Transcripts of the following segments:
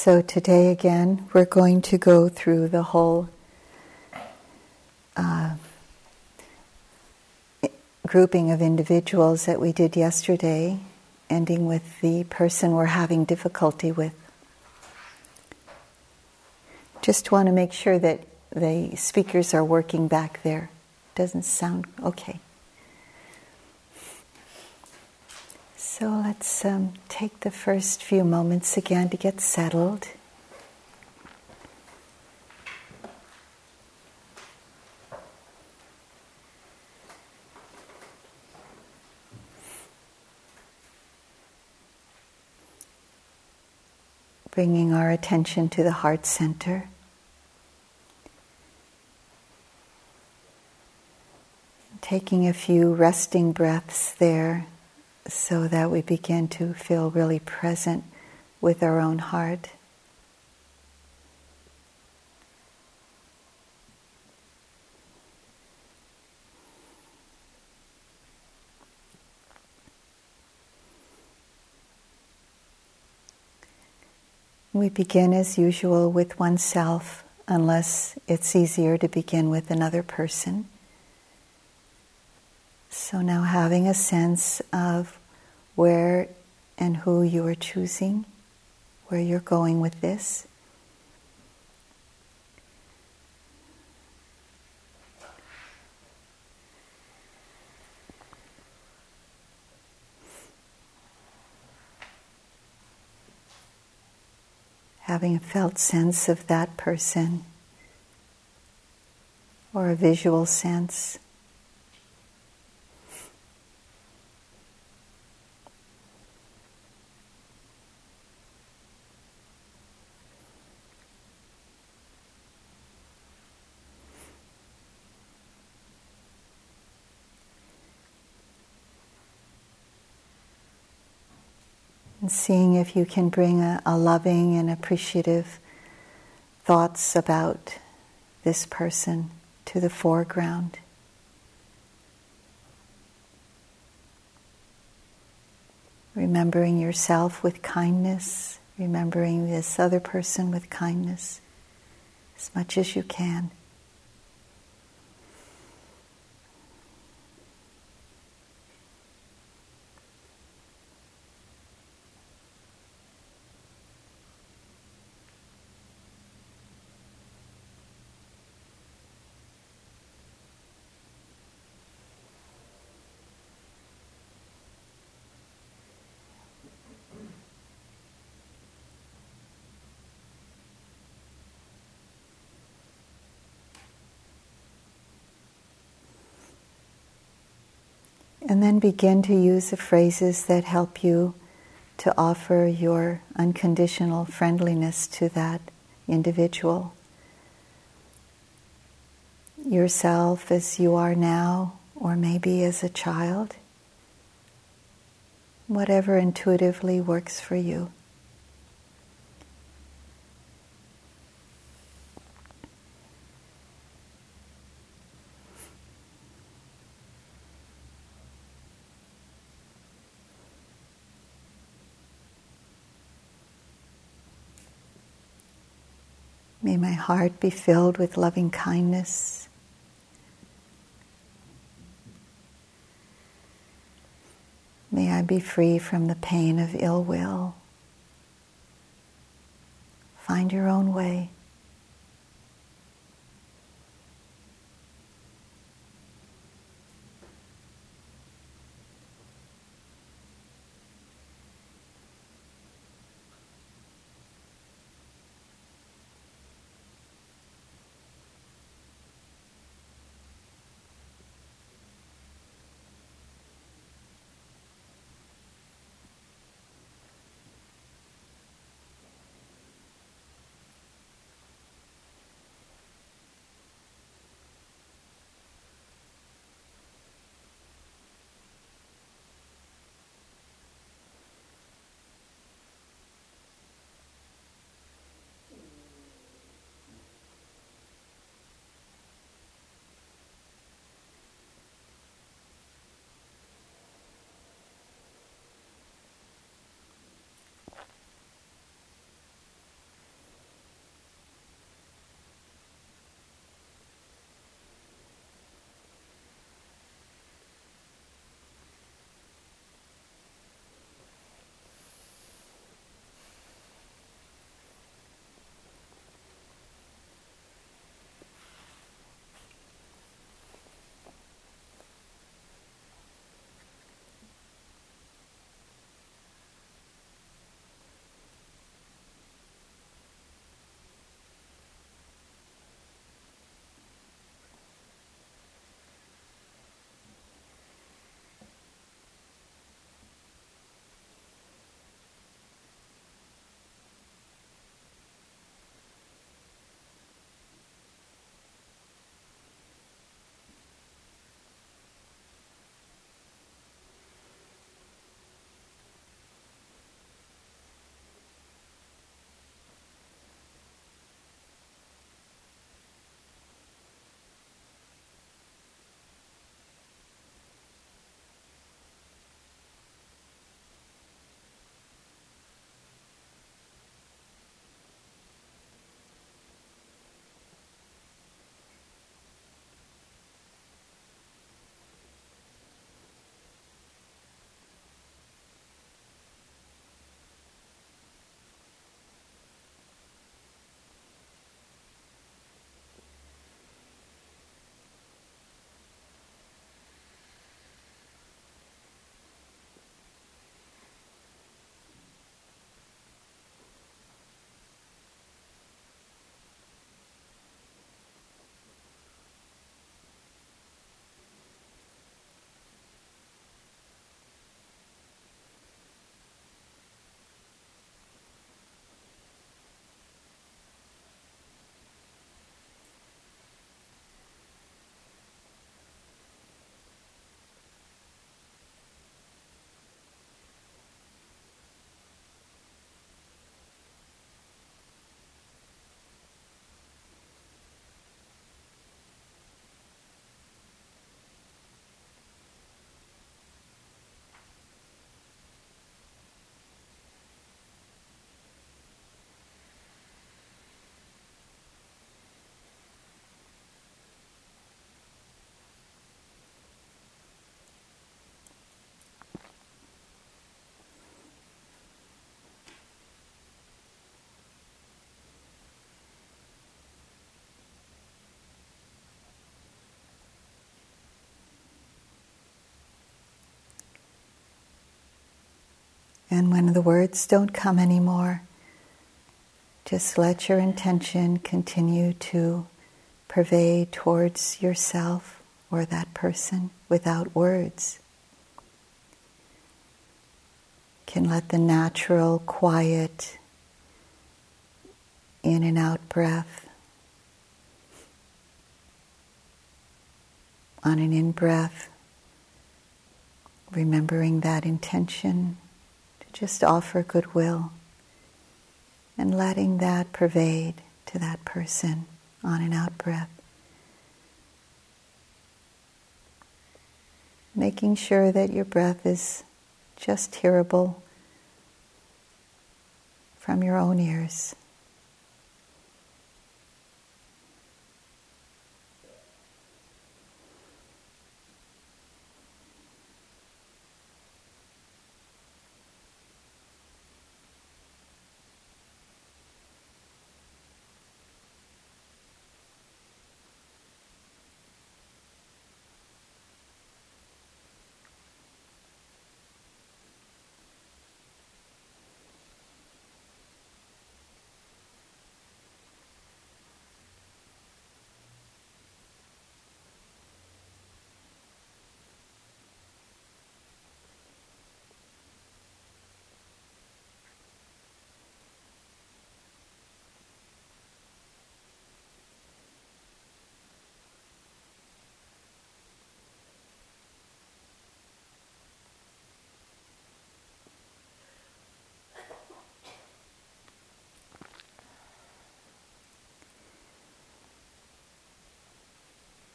So, today again, we're going to go through the whole uh, grouping of individuals that we did yesterday, ending with the person we're having difficulty with. Just want to make sure that the speakers are working back there. Doesn't sound okay. So let's um, take the first few moments again to get settled. Bringing our attention to the heart center. Taking a few resting breaths there so that we begin to feel really present with our own heart. We begin as usual with oneself, unless it's easier to begin with another person. So now having a sense of where and who you are choosing, where you're going with this. Having a felt sense of that person or a visual sense. And seeing if you can bring a, a loving and appreciative thoughts about this person to the foreground. Remembering yourself with kindness, remembering this other person with kindness as much as you can. And then begin to use the phrases that help you to offer your unconditional friendliness to that individual. Yourself as you are now, or maybe as a child. Whatever intuitively works for you. May my heart be filled with loving kindness. May I be free from the pain of ill will. Find your own way. And when the words don't come anymore, just let your intention continue to pervade towards yourself or that person without words. Can let the natural, quiet, in and out breath on an in breath, remembering that intention just offer goodwill and letting that pervade to that person on and out breath. Making sure that your breath is just hearable from your own ears.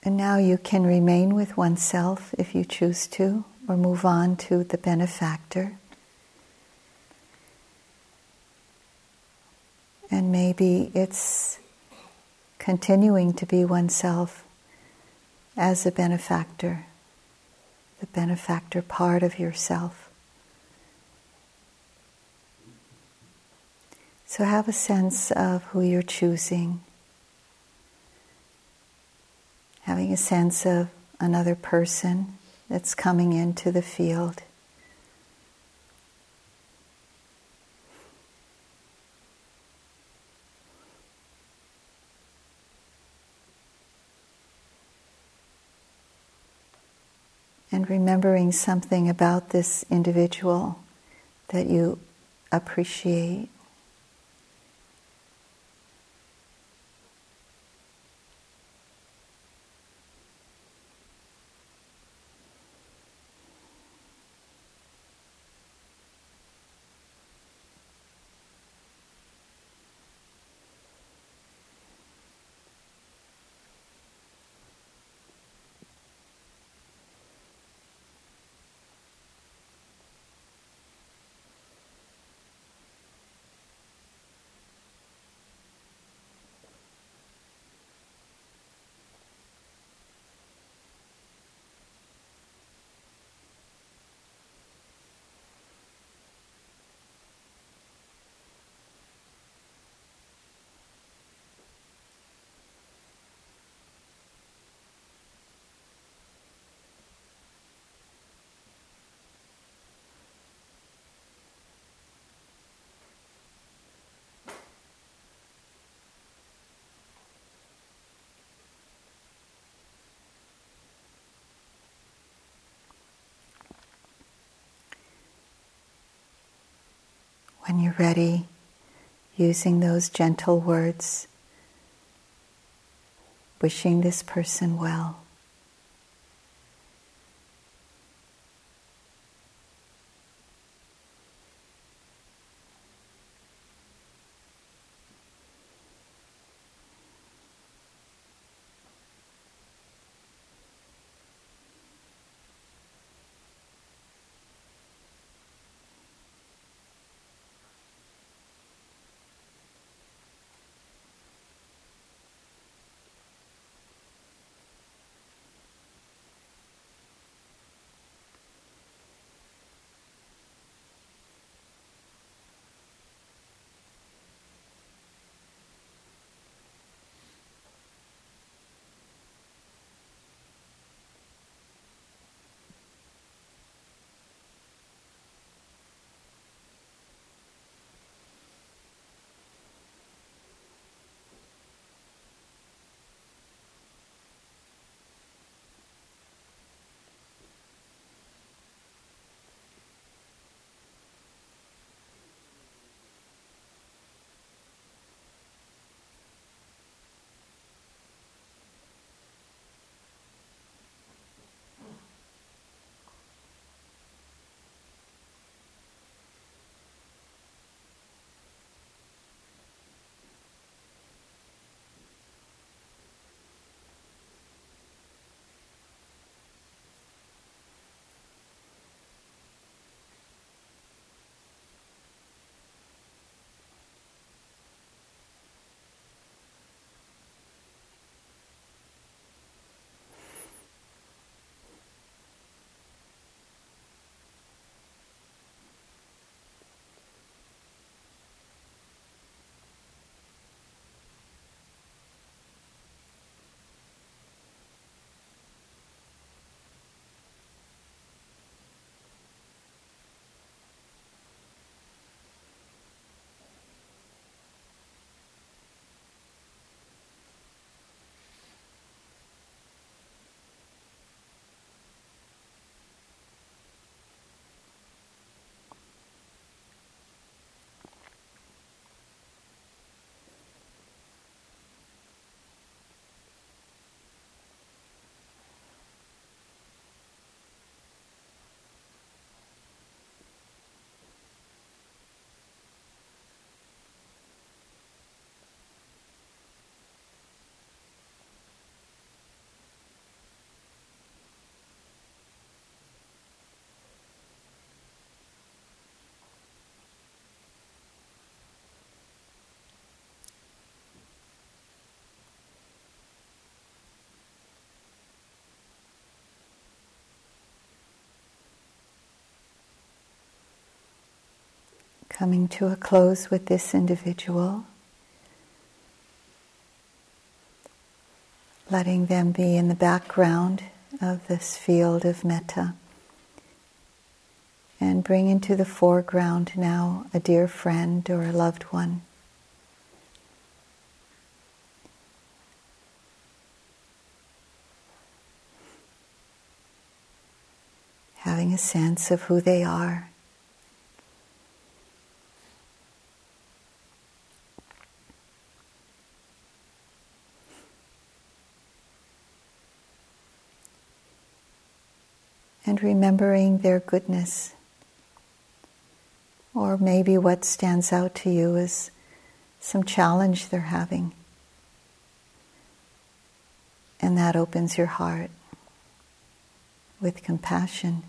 And now you can remain with oneself if you choose to, or move on to the benefactor. And maybe it's continuing to be oneself as a benefactor, the benefactor part of yourself. So have a sense of who you're choosing having a sense of another person that's coming into the field. And remembering something about this individual that you appreciate. When you're ready, using those gentle words, wishing this person well. Coming to a close with this individual, letting them be in the background of this field of metta. And bring into the foreground now a dear friend or a loved one. Having a sense of who they are. Remembering their goodness. Or maybe what stands out to you is some challenge they're having. And that opens your heart with compassion.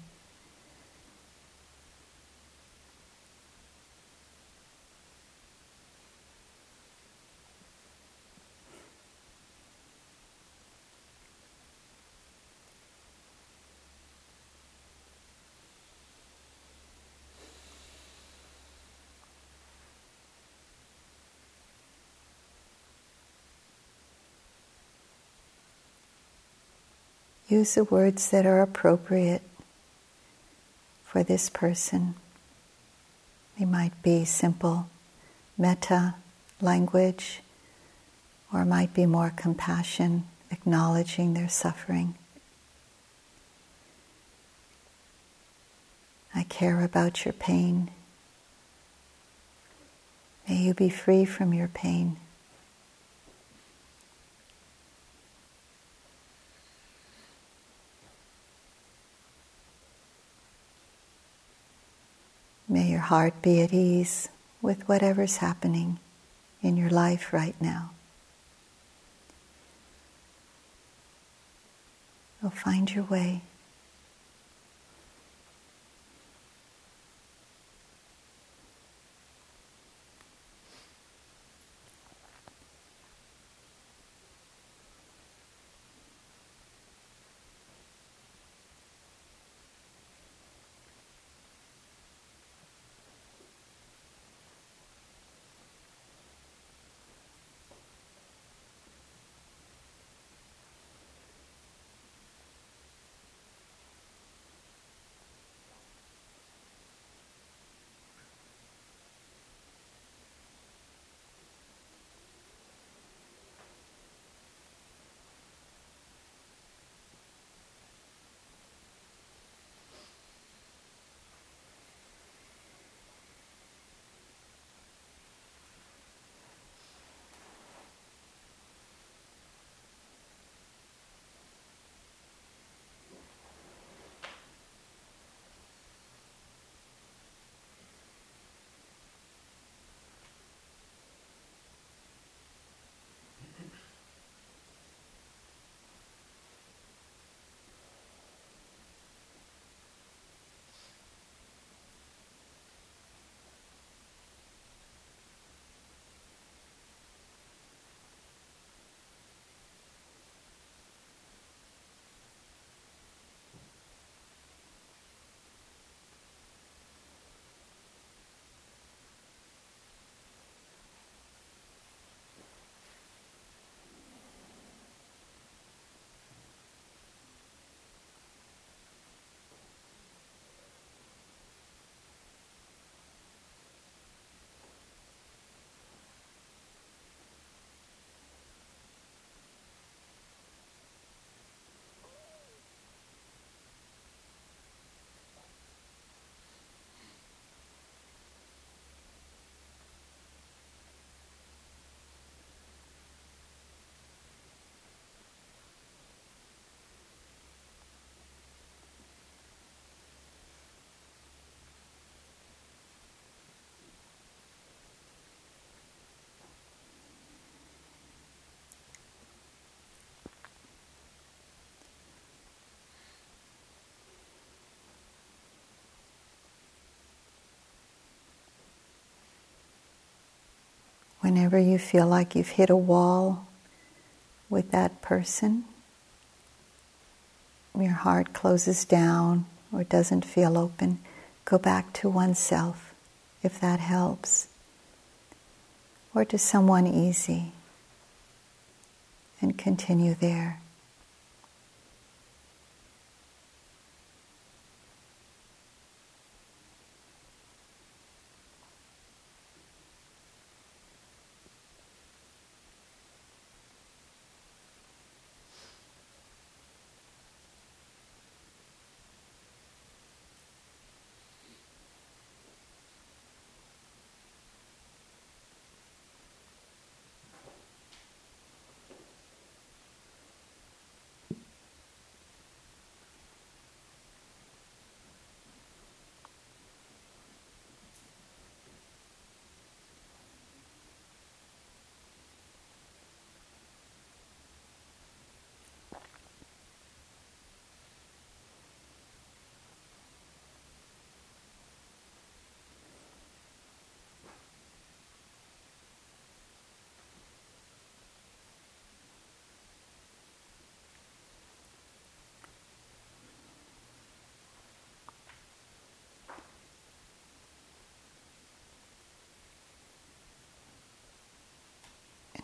Use the words that are appropriate for this person. They might be simple metta language, or might be more compassion, acknowledging their suffering. I care about your pain. May you be free from your pain. May your heart be at ease with whatever's happening in your life right now. So find your way. Whenever you feel like you've hit a wall with that person, your heart closes down or doesn't feel open, go back to oneself if that helps, or to someone easy, and continue there.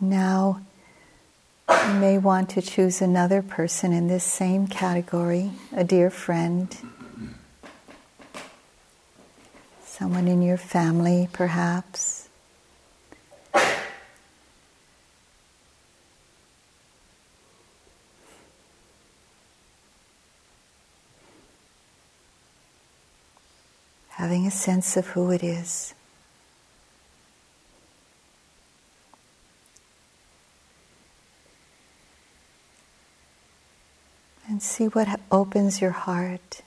Now, you may want to choose another person in this same category, a dear friend, someone in your family, perhaps. Having a sense of who it is. And see what opens your heart,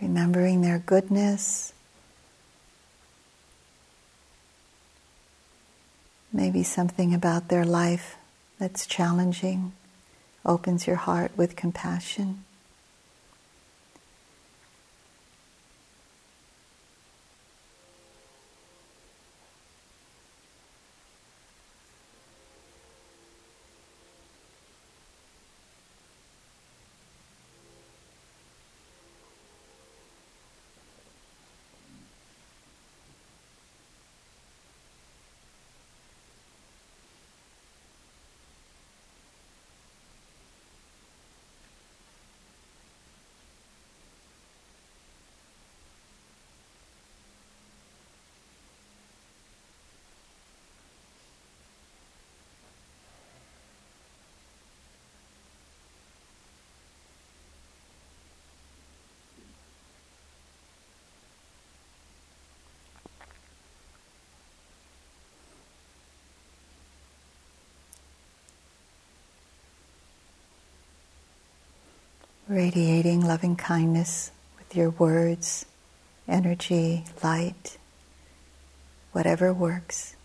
remembering their goodness. Maybe something about their life that's challenging opens your heart with compassion. Radiating loving kindness with your words, energy, light, whatever works.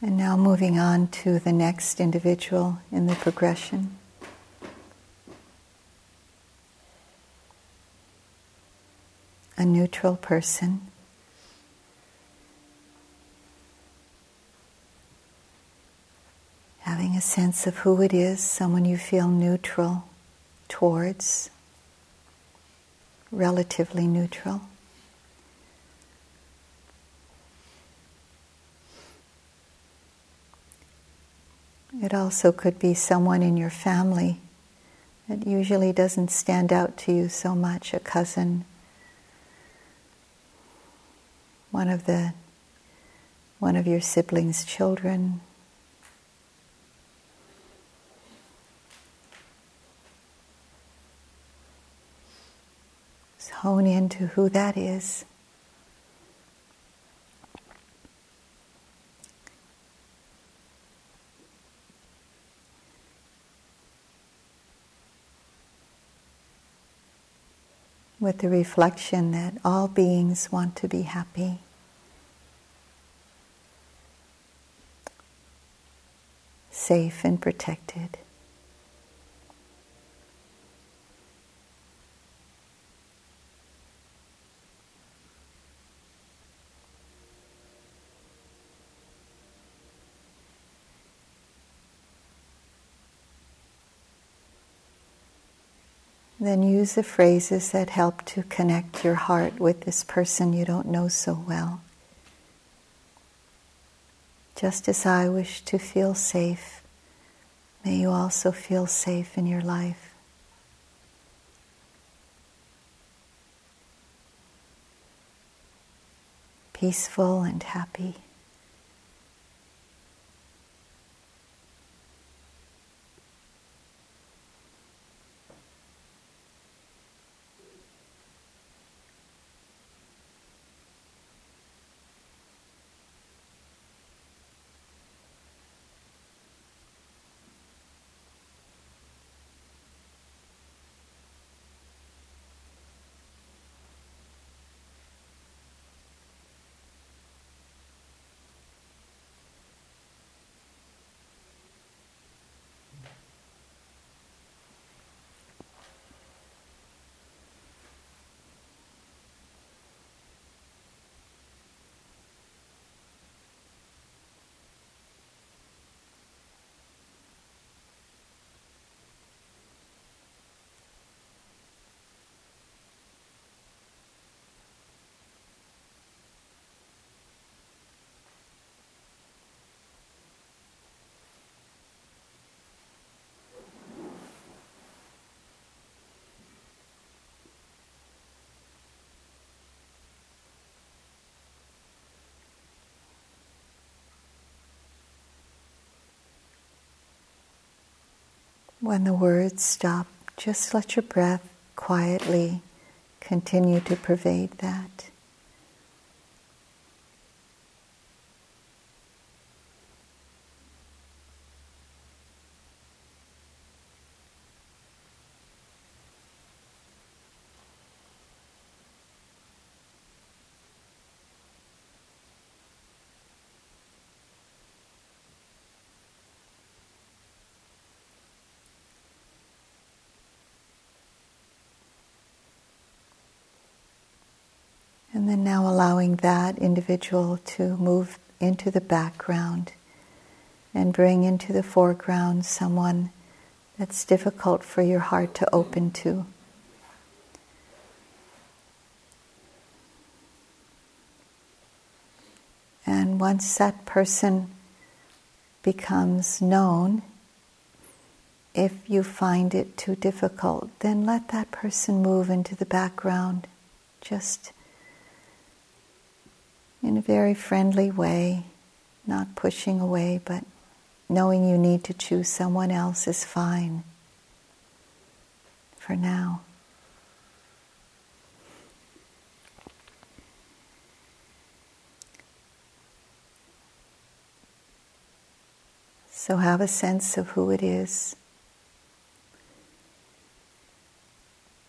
And now moving on to the next individual in the progression. A neutral person. Having a sense of who it is, someone you feel neutral towards, relatively neutral. It also could be someone in your family that usually doesn't stand out to you so much, a cousin, one of the one of your siblings' children. Just hone into who that is. With the reflection that all beings want to be happy. Safe and protected. Then use the phrases that help to connect your heart with this person you don't know so well. Just as I wish to feel safe, may you also feel safe in your life. Peaceful and happy. When the words stop, just let your breath quietly continue to pervade that. And then now allowing that individual to move into the background and bring into the foreground someone that's difficult for your heart to open to. And once that person becomes known, if you find it too difficult, then let that person move into the background. Just in a very friendly way, not pushing away, but knowing you need to choose someone else is fine for now. So have a sense of who it is.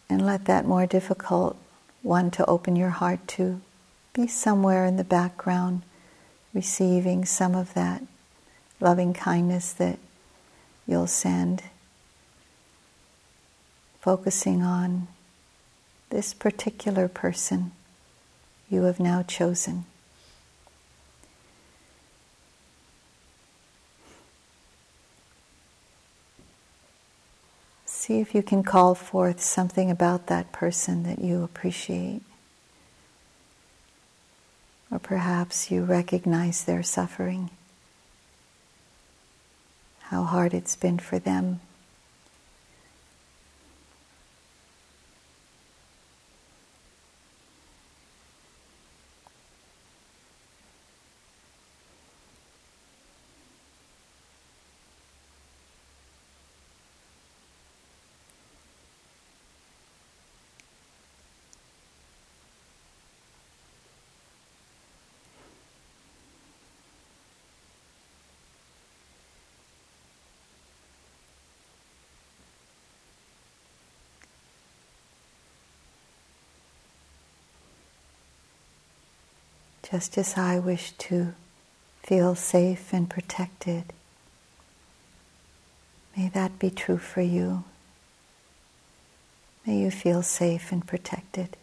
And let that more difficult one to open your heart to somewhere in the background, receiving some of that loving kindness that you'll send, focusing on this particular person you have now chosen. See if you can call forth something about that person that you appreciate. Or perhaps you recognize their suffering, how hard it's been for them. Just as I wish to feel safe and protected. May that be true for you. May you feel safe and protected.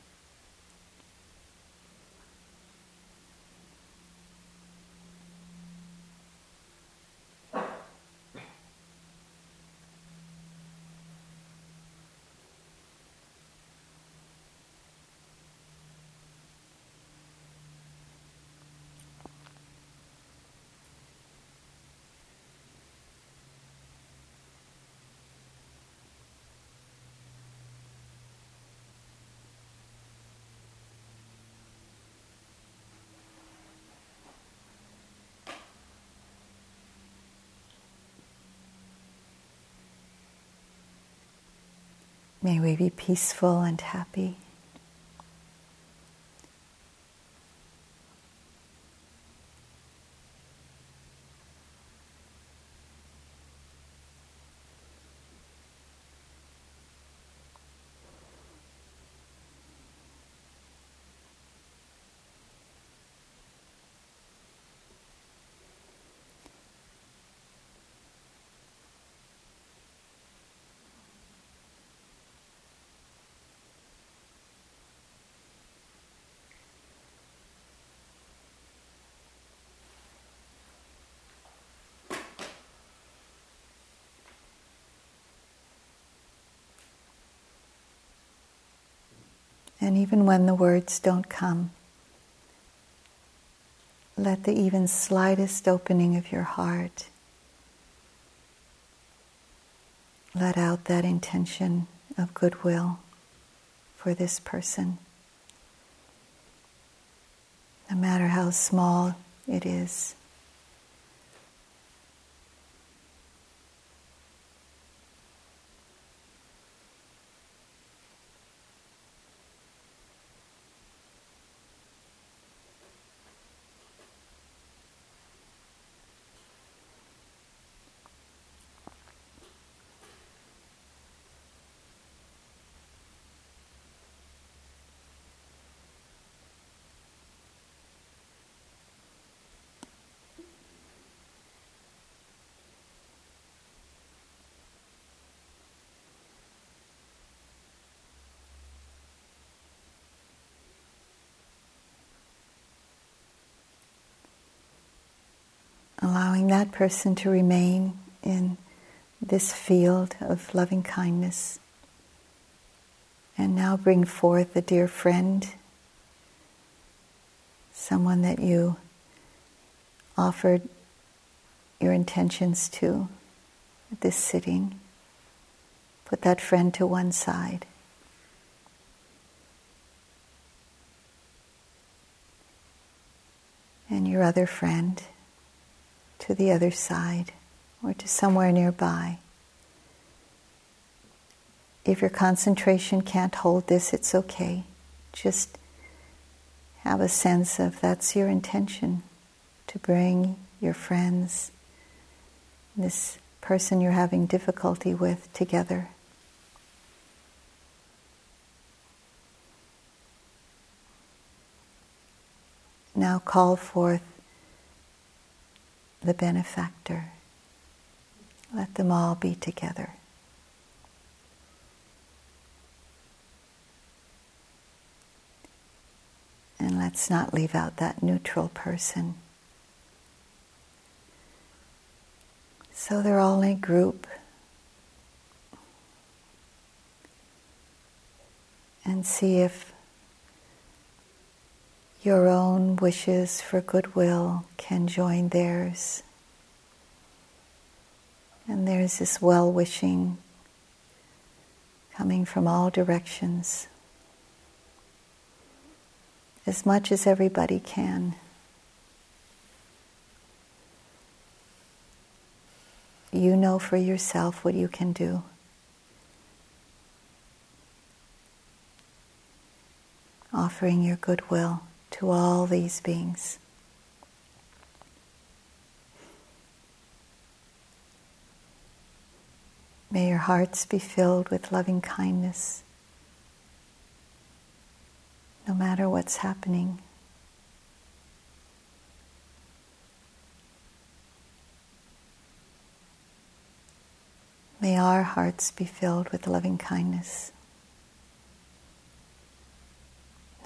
May we be peaceful and happy. And even when the words don't come, let the even slightest opening of your heart let out that intention of goodwill for this person, no matter how small it is. That person to remain in this field of loving kindness. And now bring forth a dear friend, someone that you offered your intentions to at this sitting. Put that friend to one side. And your other friend to the other side or to somewhere nearby. If your concentration can't hold this, it's okay. Just have a sense of that's your intention to bring your friends, this person you're having difficulty with, together. Now call forth the benefactor. Let them all be together. And let's not leave out that neutral person. So they're all in a group. And see if your own wishes for goodwill can join theirs. And there's this well wishing coming from all directions as much as everybody can. You know for yourself what you can do. Offering your goodwill to all these beings. May your hearts be filled with loving kindness no matter what's happening. May our hearts be filled with loving kindness,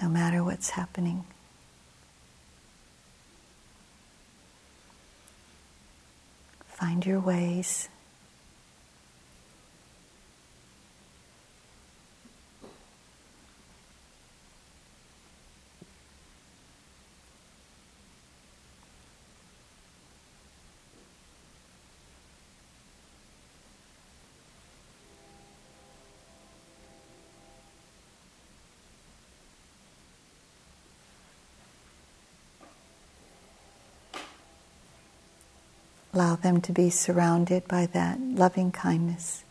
no matter what's happening. Find your ways. Allow them to be surrounded by that loving kindness.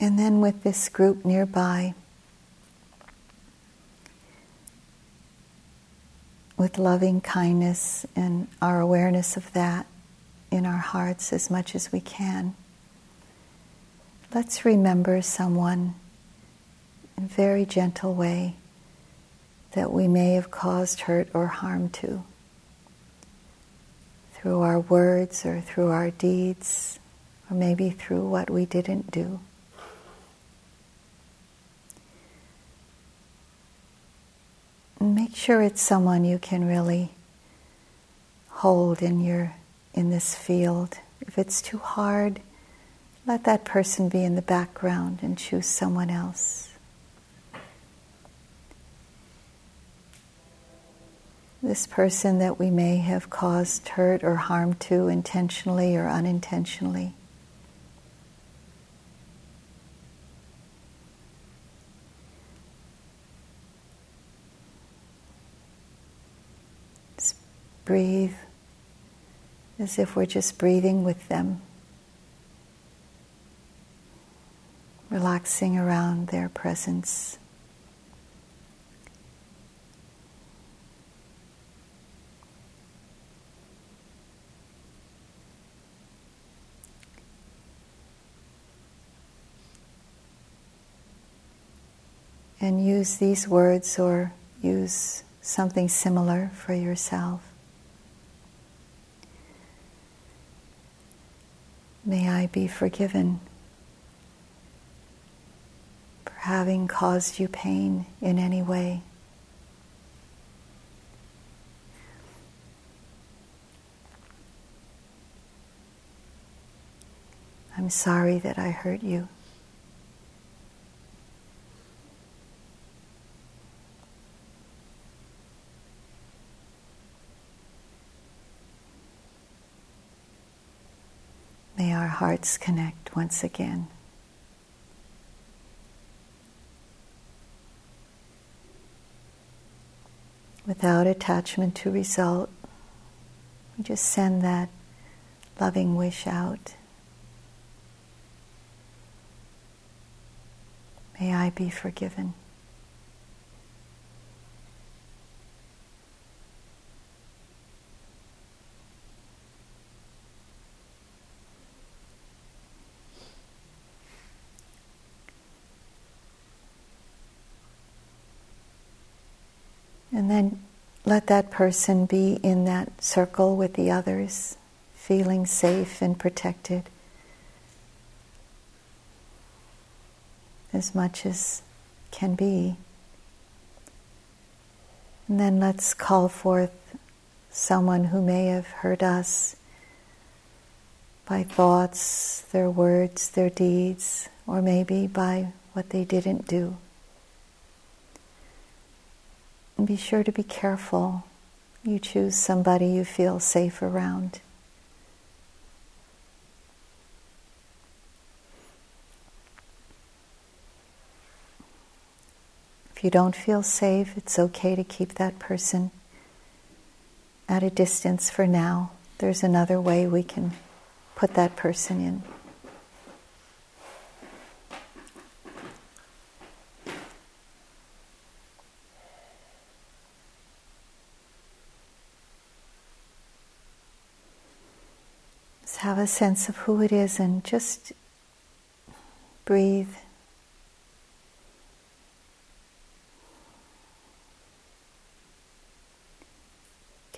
And then with this group nearby, with loving kindness and our awareness of that in our hearts as much as we can, let's remember someone in a very gentle way that we may have caused hurt or harm to through our words or through our deeds, or maybe through what we didn't do. Make sure it's someone you can really hold in your in this field. If it's too hard, let that person be in the background and choose someone else. This person that we may have caused hurt or harm to intentionally or unintentionally. Breathe as if we're just breathing with them, relaxing around their presence. And use these words or use something similar for yourself. May I be forgiven for having caused you pain in any way. I'm sorry that I hurt you. may our hearts connect once again. Without attachment to result, we just send that loving wish out. May I be forgiven. Let that person be in that circle with the others, feeling safe and protected as much as can be. And then let's call forth someone who may have hurt us by thoughts, their words, their deeds, or maybe by what they didn't do. And be sure to be careful. You choose somebody you feel safe around. If you don't feel safe, it's okay to keep that person at a distance for now. There's another way we can put that person in. Have a sense of who it is and just breathe.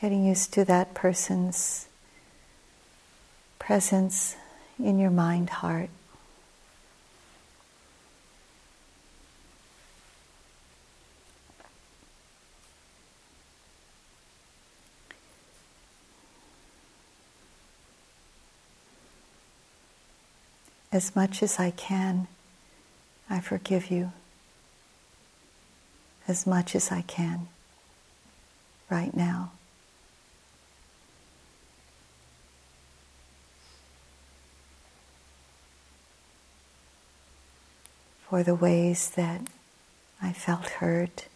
Getting used to that person's presence in your mind, heart. As much as I can, I forgive you. As much as I can, right now. For the ways that I felt hurt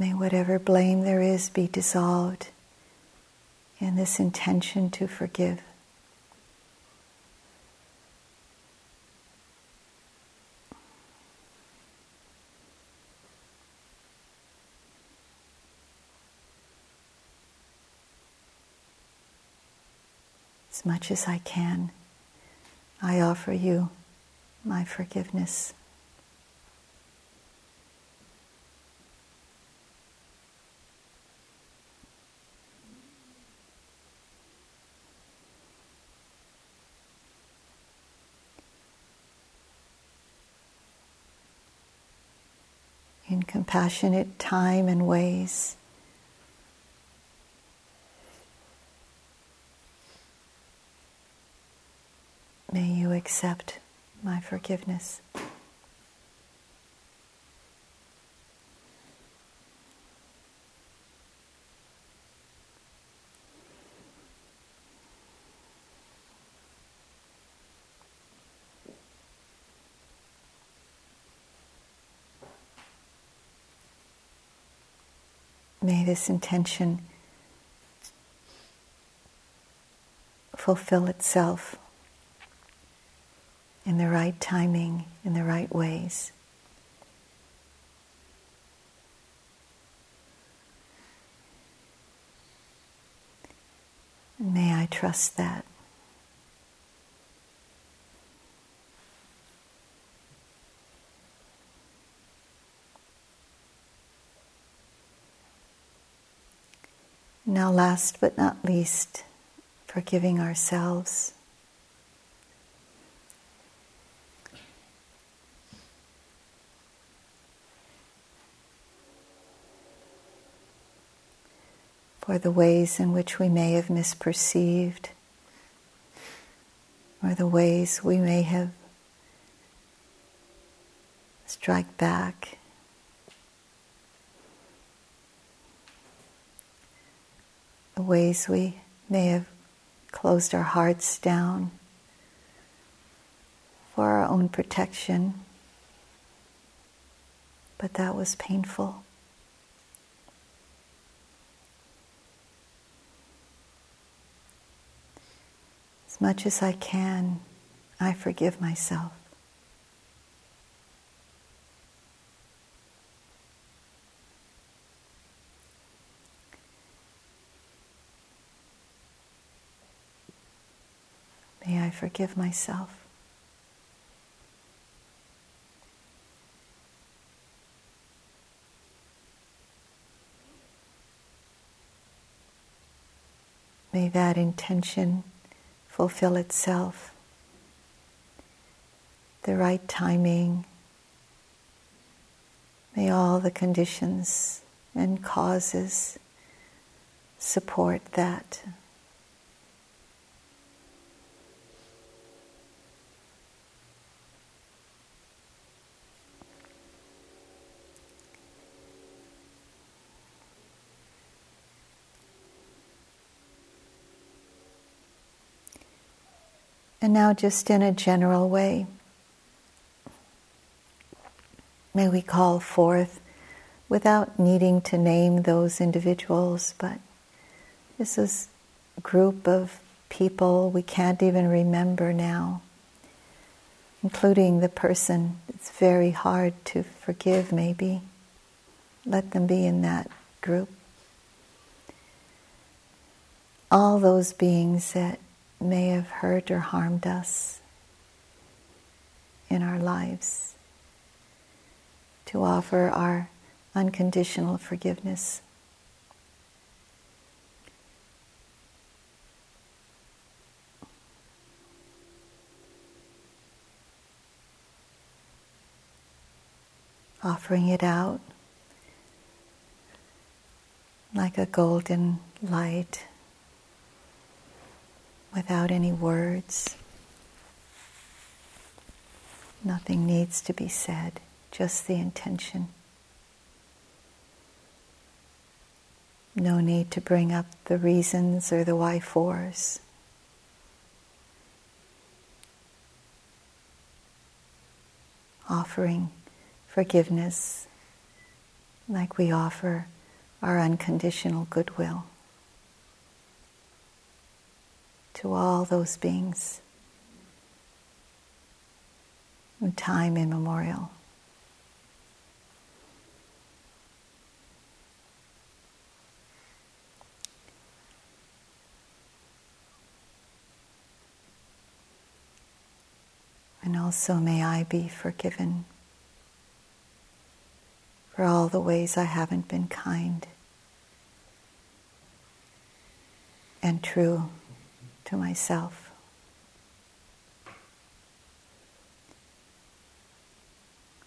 May whatever blame there is be dissolved in this intention to forgive. As much as I can, I offer you my forgiveness. in compassionate time and ways. May you accept my forgiveness. May this intention fulfill itself in the right timing, in the right ways. May I trust that. Now, last but not least, forgiving ourselves. For the ways in which we may have misperceived, or the ways we may have strike back the ways we may have closed our hearts down for our own protection, but that was painful. As much as I can, I forgive myself. May I forgive myself. May that intention fulfill itself. The right timing. May all the conditions and causes support that. And now, just in a general way, may we call forth without needing to name those individuals, but this is a group of people we can't even remember now, including the person it's very hard to forgive, maybe. Let them be in that group. All those beings that may have hurt or harmed us in our lives, to offer our unconditional forgiveness. Offering it out like a golden light without any words. Nothing needs to be said, just the intention. No need to bring up the reasons or the why fors. Offering forgiveness like we offer our unconditional goodwill. To all those beings in time immemorial. And also may I be forgiven for all the ways I haven't been kind and true to myself.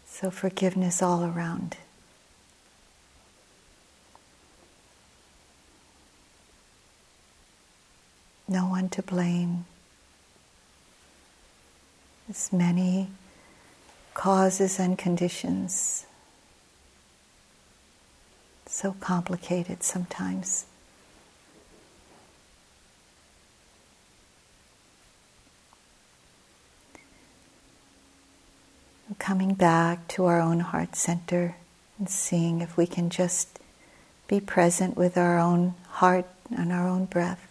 So, forgiveness all around. No one to blame. As many causes and conditions. So complicated sometimes. Coming back to our own heart center and seeing if we can just be present with our own heart and our own breath.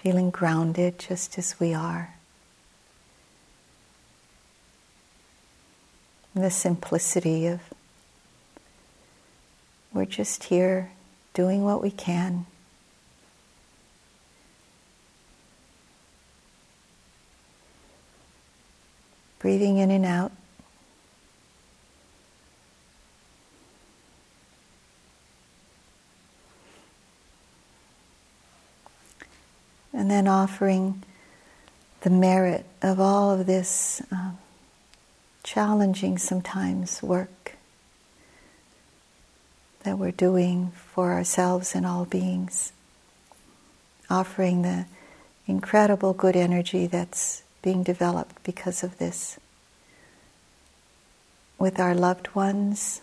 Feeling grounded just as we are. the simplicity of we're just here doing what we can. Breathing in and out. And then offering the merit of all of this uh, challenging sometimes work that we're doing for ourselves and all beings, offering the incredible good energy that's being developed because of this. With our loved ones,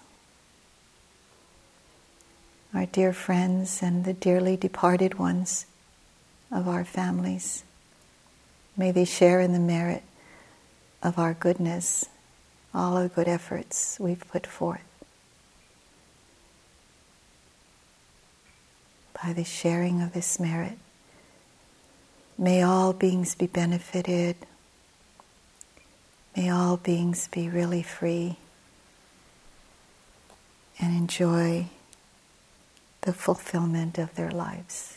our dear friends and the dearly departed ones of our families. May they share in the merit of our goodness, all the good efforts we've put forth. By the sharing of this merit, may all beings be benefited. May all beings be really free and enjoy the fulfillment of their lives.